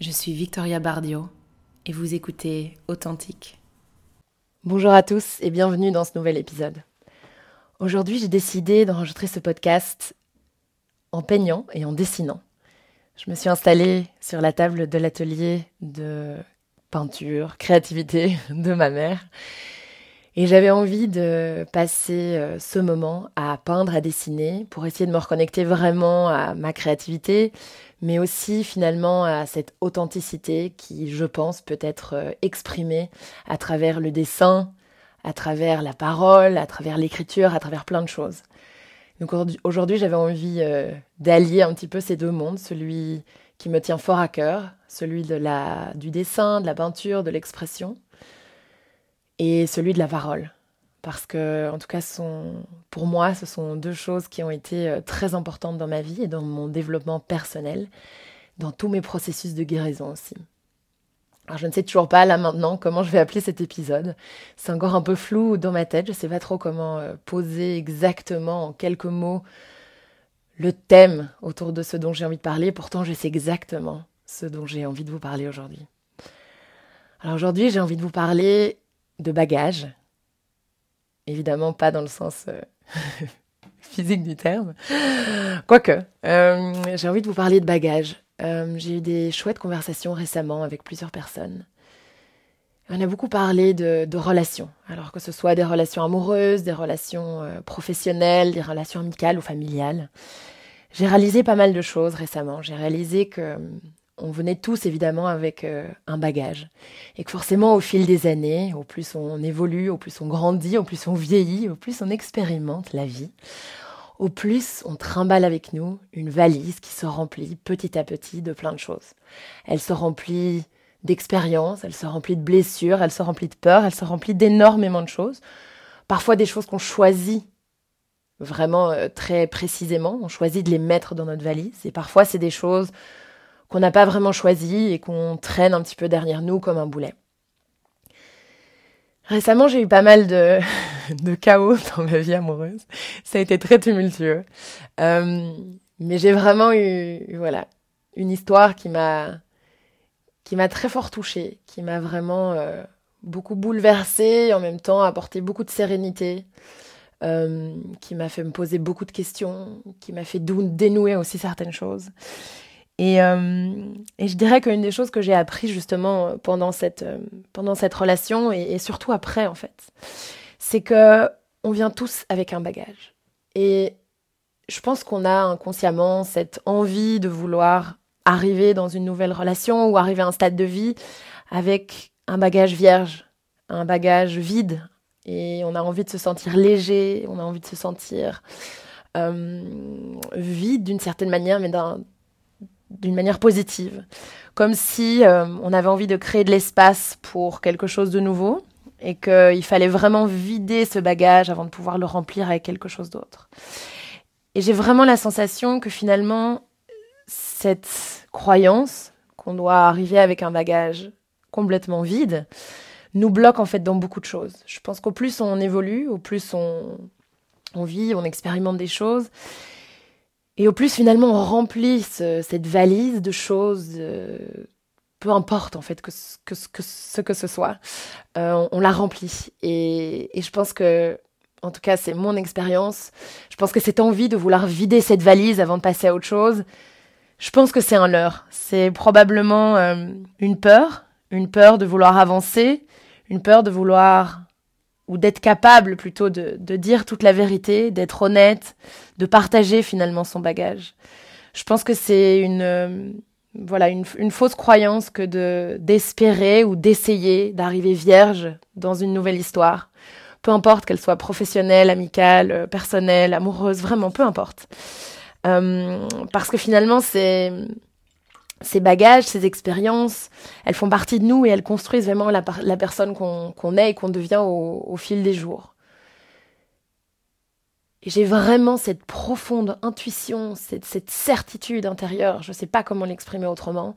je suis Victoria Bardio et vous écoutez Authentique. Bonjour à tous et bienvenue dans ce nouvel épisode. Aujourd'hui, j'ai décidé d'enregistrer ce podcast en peignant et en dessinant. Je me suis installée sur la table de l'atelier de peinture, créativité de ma mère et j'avais envie de passer euh, ce moment à peindre, à dessiner, pour essayer de me reconnecter vraiment à ma créativité, mais aussi finalement à cette authenticité qui, je pense, peut être euh, exprimée à travers le dessin, à travers la parole, à travers l'écriture, à travers plein de choses. Donc aujourd'hui, j'avais envie euh, d'allier un petit peu ces deux mondes, celui qui me tient fort à cœur, celui de la, du dessin, de la peinture, de l'expression, et celui de la parole. Parce que, en tout cas, pour moi, ce sont deux choses qui ont été euh, très importantes dans ma vie et dans mon développement personnel, dans tous mes processus de guérison aussi. Alors, je ne sais toujours pas là maintenant comment je vais appeler cet épisode. C'est encore un peu flou dans ma tête. Je ne sais pas trop comment euh, poser exactement en quelques mots le thème autour de ce dont j'ai envie de parler. Pourtant, je sais exactement ce dont j'ai envie de vous parler aujourd'hui. Alors aujourd'hui, j'ai envie de vous parler de bagages. Évidemment, pas dans le sens euh, physique du terme. Quoique, euh, j'ai envie de vous parler de bagages. Euh, j'ai eu des chouettes conversations récemment avec plusieurs personnes. On a beaucoup parlé de, relations, alors que ce soit des relations amoureuses, des relations professionnelles, des relations amicales ou familiales. J'ai réalisé pas mal de choses récemment. J'ai réalisé que on venait tous évidemment avec euh, un bagage. Et que forcément, au fil des années, au plus on évolue, au plus on grandit, au plus on vieillit, au plus on expérimente la vie, au plus on trimballe avec nous une valise qui se remplit petit à petit de plein de choses. Elle se remplit d'expériences, elle se remplit de blessures, elle se remplit de peur, elle se remplit d'énormément de choses. Parfois des choses qu'on choisit vraiment euh, très précisément, on choisit de les mettre dans notre valise. Et parfois c'est des choses qu'on n'a pas vraiment choisi et qu'on traîne un petit peu derrière nous comme un boulet. Récemment, j'ai eu pas mal de, de chaos dans ma vie amoureuse. Ça a été très tumultueux. Euh, mais j'ai vraiment eu, voilà, une histoire qui m'a, qui m'a très fort touchée, qui m'a vraiment euh, beaucoup bouleversée et en même temps apporté beaucoup de sérénité, euh, qui m'a fait me poser beaucoup de questions, qui m'a fait dénouer aussi certaines choses. Et, euh, et, je dirais qu'une des choses que j'ai appris justement pendant cette, euh, pendant cette relation et, surtout après en fait, c'est que on vient tous avec un bagage. Et je pense qu'on a inconsciemment cette envie de vouloir arriver dans une nouvelle relation ou arriver à un stade de vie avec un bagage vierge, un bagage vide. Et on a envie de se sentir léger, on a envie de se sentir euh, vide d'une certaine manière, mais d'un d'une manière positive, comme si euh, on avait envie de créer de l'espace pour quelque chose de nouveau et qu'il fallait vraiment vider ce bagage avant de pouvoir le remplir avec quelque chose d'autre. Et j'ai vraiment la sensation que finalement, cette croyance qu'on doit arriver avec un bagage complètement vide nous bloque en fait dans beaucoup de choses. Je pense qu'au plus on évolue, au plus on, on vit, on expérimente des choses, et au plus, finalement, on remplit cette valise de choses, euh, peu importe en fait que, que, que ce que ce soit, euh, on, la remplit. Et, et, je pense que, en tout cas, c'est mon expérience. Je pense que cette envie de vouloir vider cette valise avant de passer à autre chose, je pense que c'est un leurre. C'est probablement euh, une peur, une peur de vouloir avancer, une peur de vouloir ou d'être capable plutôt de, de, dire toute la vérité, d'être honnête, de partager finalement son bagage. Je pense que c'est une euh, voilà une, une, fausse croyance que de d'espérer ou d'essayer d'arriver vierge dans une nouvelle histoire, peu importe qu'elle soit professionnelle, amicale, euh, personnelle, amoureuse, vraiment peu importe. Euh, parce que finalement c'est ces bagages, ces expériences, elles font partie de nous et elles construisent vraiment la, personne qu'on est et qu'on devient au, fil des jours. J'ai vraiment cette profonde intuition, cette, cette certitude intérieure, je ne sais pas comment l'exprimer autrement,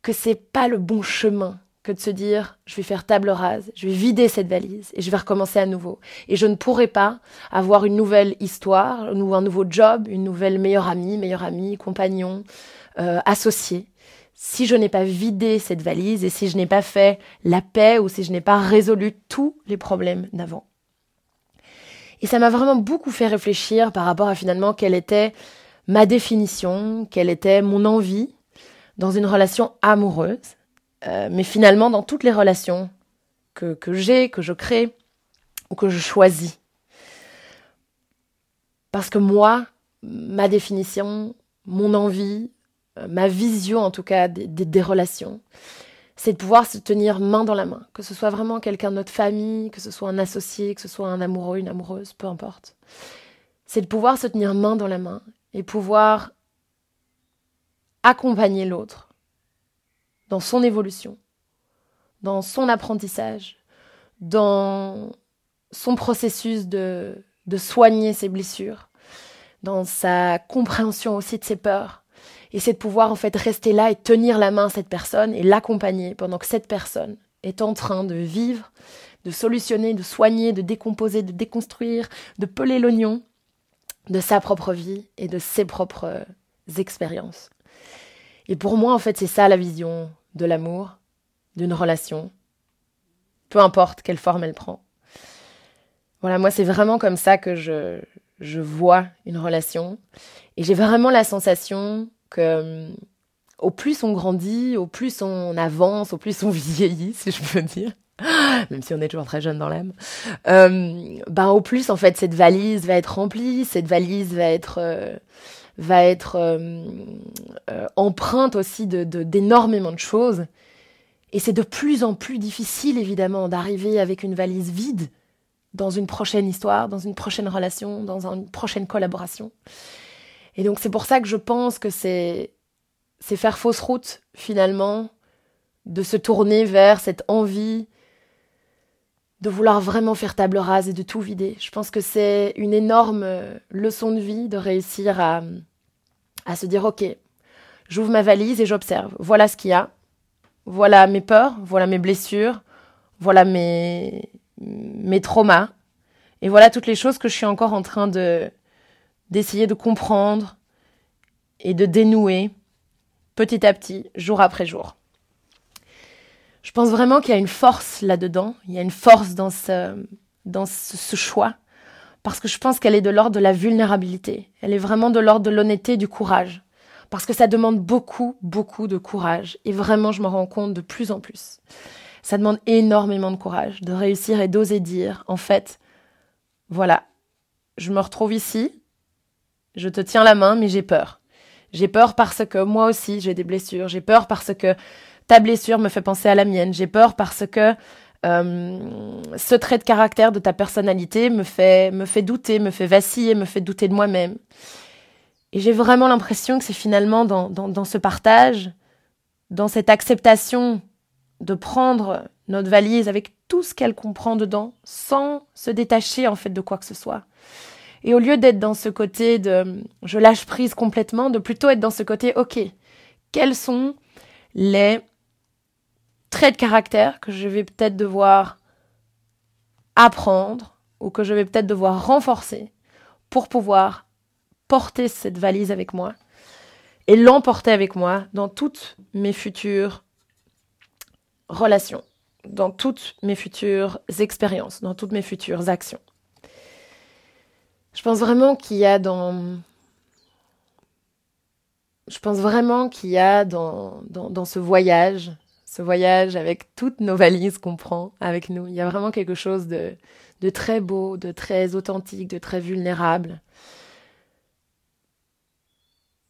que c'est pas le bon chemin que de se dire je vais faire table rase, je vais vider cette valise et je vais recommencer à nouveau. Et je ne pourrai pas avoir une nouvelle histoire, un nouveau job, une nouvelle meilleure amie, meilleure amie, compagnon, euh, associé. si je n'ai pas vidé cette valise et si je n'ai pas fait la paix ou si je n'ai pas résolu tous les problèmes d'avant. Et ça m'a vraiment beaucoup fait réfléchir par rapport à finalement quelle était ma définition, quelle était mon envie dans une relation amoureuse, euh, mais finalement dans toutes les relations que, que j'ai, que je crée ou que je choisis. Parce que moi, ma définition, mon envie, euh, ma vision en tout cas des, relations, c'est de pouvoir se tenir main dans la main, que ce soit vraiment quelqu'un de notre famille, que ce soit un associé, que ce soit un amoureux, une amoureuse, peu importe. C'est de pouvoir se tenir main dans la main et pouvoir accompagner l'autre dans son évolution, dans son apprentissage, dans son processus de, de soigner ses blessures, dans sa compréhension aussi de ses peurs, et c'est de pouvoir en fait rester là et tenir la main à cette personne et l'accompagner pendant que cette personne est en train de vivre, de solutionner, de soigner, de décomposer, de déconstruire, de peler l'oignon de sa propre vie et de ses propres euh, expériences. Et pour moi, en fait, c'est ça la vision de l'amour, d'une relation, peu importe quelle forme elle prend. Voilà, moi, c'est vraiment comme ça que je, je vois une relation. Et j'ai vraiment la sensation que euh, au plus on grandit, au plus on avance, au plus on vieillit, si je peux dire, même si on est toujours très jeune dans l'âme, euh, ben au plus en fait cette valise va être remplie, cette valise va être euh, va être euh, empreinte aussi de d'énormément de, choses. Et c'est de plus en plus difficile évidemment d'arriver avec une valise vide dans une prochaine histoire, dans une prochaine relation, dans une prochaine collaboration. Et donc c'est pour ça que je pense que c'est c'est faire fausse route finalement de se tourner vers cette envie de vouloir vraiment faire table rase et de tout vider. Je pense que c'est une énorme euh, leçon de vie de réussir à, se dire ok, j'ouvre ma valise et j'observe. Voilà ce qu'il y a. Voilà mes peurs, voilà mes blessures, voilà mes, mes traumas. Et voilà toutes les choses que je suis encore en train de, d'essayer de comprendre et de dénouer petit à petit, jour après jour. Je pense vraiment qu'il y a une force là-dedans, il y a une force dans ce, choix, parce que je pense qu'elle est de l'ordre de la vulnérabilité, elle est vraiment de l'ordre de l'honnêteté, du courage, parce que ça demande beaucoup, beaucoup de courage, et vraiment je m'en rends compte de plus en plus. Ça demande énormément de courage, de réussir et d'oser dire, en fait, voilà, je me retrouve ici, je te tiens la main, mais j'ai peur. J'ai peur parce que moi aussi j'ai des blessures. J'ai peur parce que ta blessure me fait penser à la mienne. J'ai peur parce que euh, ce trait de caractère de ta personnalité me fait, me fait douter, me fait vaciller, me fait douter de moi-même. Et j'ai vraiment l'impression que c'est finalement dans, dans, dans ce partage, dans cette acceptation de prendre notre valise avec tout ce qu'elle comprend dedans, sans se détacher en fait de quoi que ce soit, et au lieu d'être dans ce côté de je lâche prise complètement, de plutôt être dans ce côté ok, quels sont les traits de caractère que je vais peut-être devoir apprendre ou que je vais peut-être devoir renforcer pour pouvoir porter cette valise avec moi et l'emporter avec moi dans toutes mes futures relations, dans toutes mes futures expériences, dans toutes mes futures actions. Je pense vraiment qu'il y a dans. Je pense vraiment qu'il y a dans, dans, dans, ce voyage, ce voyage avec toutes nos valises qu'on prend avec nous, il y a vraiment quelque chose de, de très beau, de très authentique, de très vulnérable.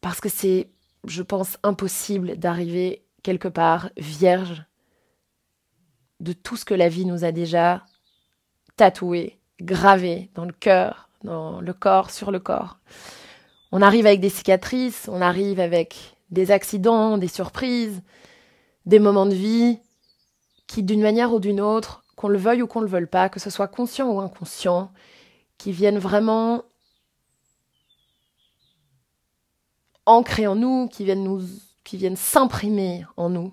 Parce que c'est, je pense, impossible d'arriver quelque part vierge de tout ce que la vie nous a déjà tatoué, gravé dans le cœur, dans le corps, sur le corps. On arrive avec des cicatrices, on arrive avec des accidents, des surprises, des moments de vie qui, d'une manière ou d'une autre, qu'on le veuille ou qu'on le veuille pas, que ce soit conscient ou inconscient, qui viennent vraiment ancrer en nous, qui viennent nous, qui viennent s'imprimer en nous,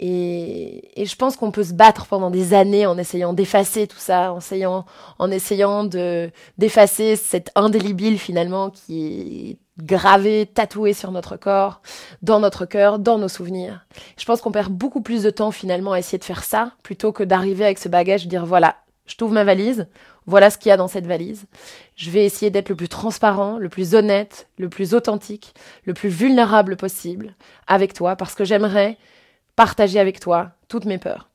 et, je pense qu'on peut se battre pendant des années en essayant d'effacer tout ça, en essayant, en essayant de d'effacer cette indélébile finalement qui est gravés, tatoués sur notre corps, dans notre cœur, dans nos souvenirs. Je pense qu'on perd beaucoup plus de temps finalement à essayer de faire ça plutôt que d'arriver avec ce bagage et dire voilà, je t'ouvre ma valise, voilà ce qu'il y a dans cette valise. Je vais essayer d'être le plus transparent, le plus honnête, le plus authentique, le plus vulnérable possible avec toi parce que j'aimerais partager avec toi toutes mes peurs.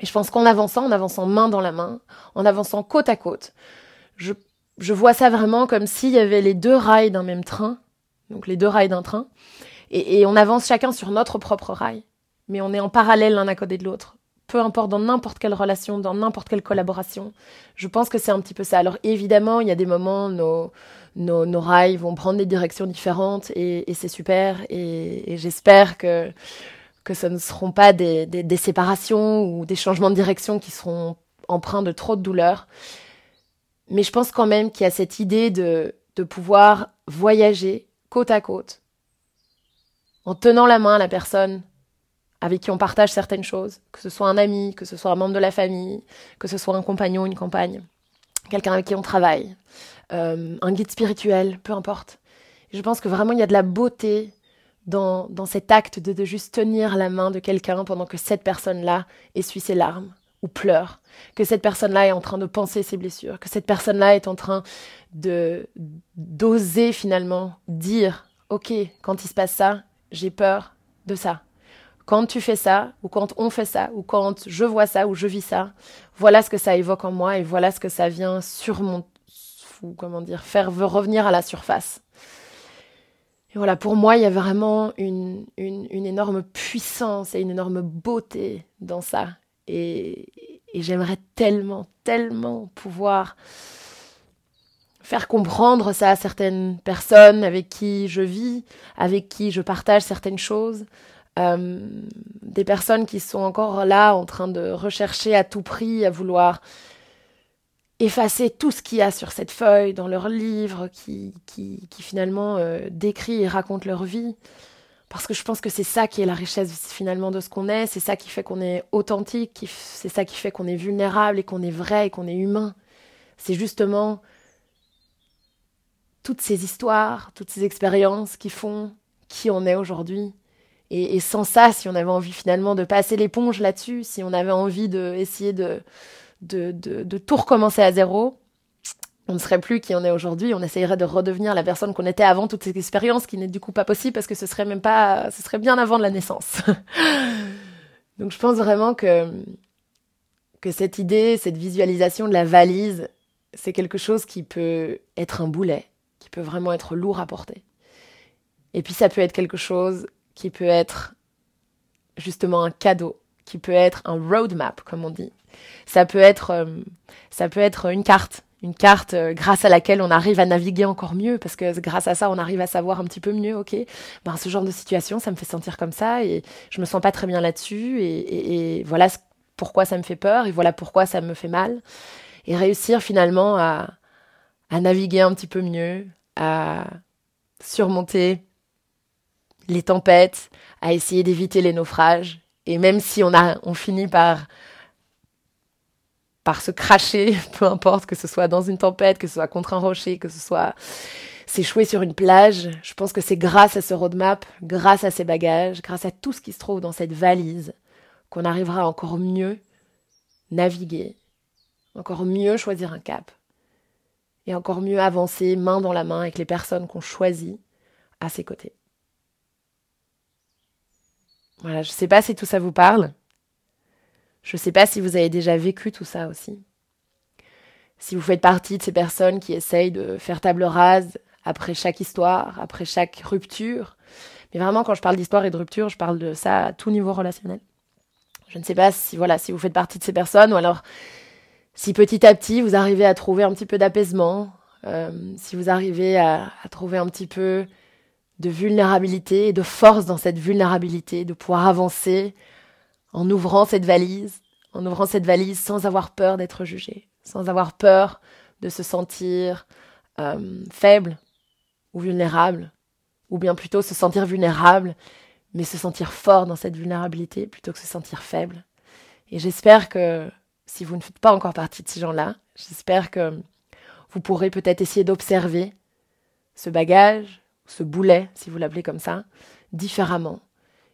Et je pense qu'en avançant, en avançant main dans la main, en avançant côte à côte, je, je vois ça vraiment comme s'il y avait les deux rails d'un même train, donc les deux rails d'un train, et, on avance chacun sur notre propre rail, mais on est en parallèle l'un à côté de l'autre peu importe dans n'importe quelle relation, dans n'importe quelle collaboration. Je pense que c'est un petit peu ça. Alors évidemment, il y a des moments, nos, nos, rails vont prendre des directions différentes et, c'est super. Et, j'espère que, ce ne seront pas des, des, des, séparations ou des changements de direction qui seront empreints de trop de douleur. Mais je pense quand même qu'il y a cette idée de, de pouvoir voyager côte à côte en tenant la main à la personne avec qui on partage certaines choses, que ce soit un ami, que ce soit un membre de la famille, que ce soit un compagnon, une compagne, quelqu'un avec qui on travaille, euh, un guide spirituel, peu importe. je pense que vraiment il y a de la beauté dans, dans cet acte de, de juste tenir la main de quelqu'un pendant que cette personne-là essuie ses larmes pleure, que cette personne-là est en train de penser ses blessures, que cette personne-là est en train de d'oser finalement dire, ok, quand il se passe ça, j'ai peur de ça quand tu fais ça, ou quand on fait ça, ou quand je vois ça, ou je vis ça, voilà ce que ça évoque en moi et voilà ce que ça vient sur mon, comment dire, faire revenir à la surface. Et voilà, pour moi, il y a vraiment une, une énorme puissance et une énorme beauté dans ça. Et, j'aimerais tellement, tellement pouvoir faire comprendre ça à certaines personnes avec qui je vis, avec qui je partage certaines choses. Euh, des personnes qui sont encore là en train de rechercher à tout prix, à vouloir effacer tout ce qu'il y a sur cette feuille dans leur livre qui finalement euh, décrit et raconte leur vie. Parce que je pense que c'est ça qui est la richesse finalement de ce qu'on est, c'est ça qui fait qu'on est authentique, c'est ça qui fait qu'on est vulnérable et qu'on est vrai et qu'on est humain. C'est justement toutes ces histoires, toutes ces expériences qui font qui on est aujourd'hui. Et, et, sans ça, si on avait envie finalement de passer l'éponge là-dessus, si on avait envie d'essayer de, de, de, de, tout recommencer à zéro, on ne serait plus qui on est aujourd'hui. On essayerait de redevenir la personne qu'on était avant toute cette expérience, qui n'est du coup pas possible parce que ce serait même pas, ce serait bien avant de la naissance. Donc je pense vraiment que que cette idée, cette visualisation de la valise, c'est quelque chose qui peut être un boulet, qui peut vraiment être lourd à porter. Et puis ça peut être quelque chose qui peut être justement un cadeau, qui peut être un roadmap, comme on dit. Ça peut être, euh, ça peut être une carte, une carte euh, grâce à laquelle on arrive à naviguer encore mieux, parce que grâce à ça, on arrive à savoir un petit peu mieux, ok, ben, ce genre de situation, ça me fait sentir comme ça, et je me sens pas très bien là-dessus, et, voilà pourquoi ça me fait peur, et voilà pourquoi ça me fait mal. Et réussir finalement à, à naviguer un petit peu mieux, à surmonter les tempêtes, à essayer d'éviter les naufrages. Et même si on a, on finit par, par se cracher, peu importe que ce soit dans une tempête, que ce soit contre un rocher, que ce soit s'échouer sur une plage, je pense que c'est grâce à ce roadmap, grâce à ces bagages, grâce à tout ce qui se trouve dans cette valise, qu'on arrivera encore mieux naviguer, encore mieux choisir un cap, et encore mieux avancer main dans la main avec les personnes qu'on choisit à ses côtés. Voilà, je ne sais pas si tout ça vous parle. Je ne sais pas si vous avez déjà vécu tout ça aussi. Si vous faites partie de ces personnes qui essayent de faire table rase après chaque histoire, après chaque rupture. Mais vraiment, quand je parle d'histoire et de rupture, je parle de ça à tout niveau relationnel. Je ne sais pas si, voilà, si vous faites partie de ces personnes ou alors si petit à petit vous arrivez à trouver un petit peu d'apaisement, euh, si vous arrivez à, à trouver un petit peu de vulnérabilité et de force dans cette vulnérabilité, de pouvoir avancer en ouvrant cette valise, en ouvrant cette valise sans avoir peur d'être jugé, sans avoir peur de se sentir euh, faible ou vulnérable, ou bien plutôt se sentir vulnérable, mais se sentir fort dans cette vulnérabilité plutôt que se sentir faible. Et j'espère que si vous ne faites pas encore partie de ces gens-là, j'espère que vous pourrez peut-être essayer d'observer ce bagage, ce boulet, si vous l'appelez comme ça, différemment.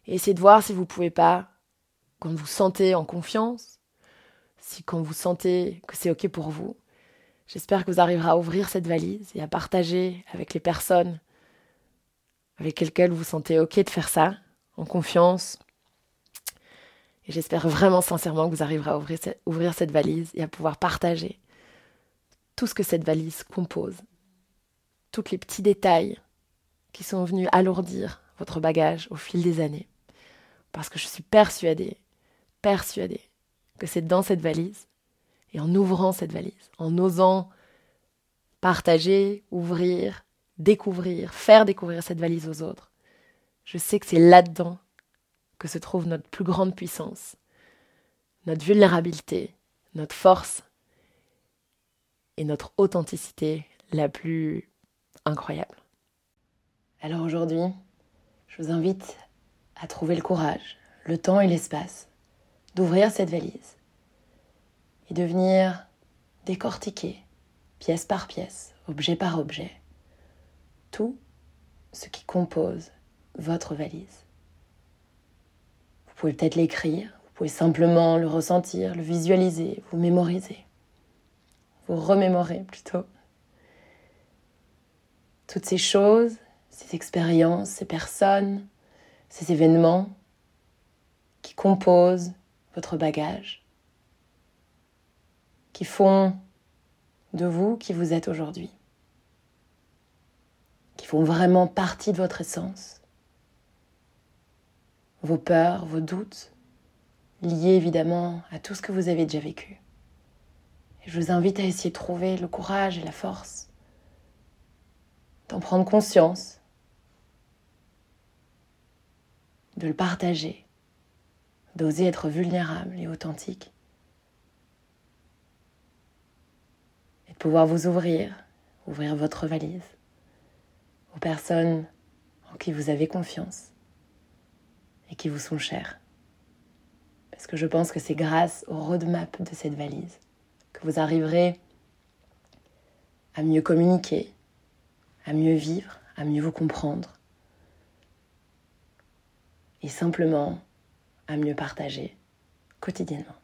Et essayez de voir si vous pouvez pas, quand vous sentez en confiance, si quand vous sentez que c'est OK pour vous, j'espère que vous arriverez à ouvrir cette valise et à partager avec les personnes avec lesquelles vous sentez OK de faire ça, en confiance. Et j'espère vraiment sincèrement que vous arriverez à ouvrir cette, valise et à pouvoir partager tout ce que cette valise compose, tous les petits détails qui sont venus alourdir votre bagage au fil des années. Parce que je suis persuadée, persuadée que c'est dans cette valise, et en ouvrant cette valise, en osant partager, ouvrir, découvrir, faire découvrir cette valise aux autres, je sais que c'est là-dedans que se trouve notre plus grande puissance, notre vulnérabilité, notre force et notre authenticité la plus incroyable. Alors aujourd'hui, je vous invite à trouver le courage, le temps et l'espace d'ouvrir cette valise et de venir décortiquer, pièce par pièce, objet par objet, tout ce qui compose votre valise. Vous pouvez peut-être l'écrire, vous pouvez simplement le ressentir, le visualiser, vous mémoriser, vous remémorer plutôt. Toutes ces choses, ces expériences, ces personnes, ces événements qui composent votre bagage, qui font de vous qui vous êtes aujourd'hui, qui font vraiment partie de votre essence, vos peurs, vos doutes, liés évidemment à tout ce que vous avez déjà vécu. Je vous invite à essayer de trouver le courage et la force d'en prendre conscience, de le partager d'oser être vulnérable et authentique. Et de pouvoir vous ouvrir, ouvrir votre valise aux personnes en qui vous avez confiance et qui vous sont chères. Parce que je pense que c'est grâce au roadmap de cette valise que vous arriverez à mieux communiquer, à mieux vivre, à mieux vous comprendre. Et simplement à mieux partager quotidiennement.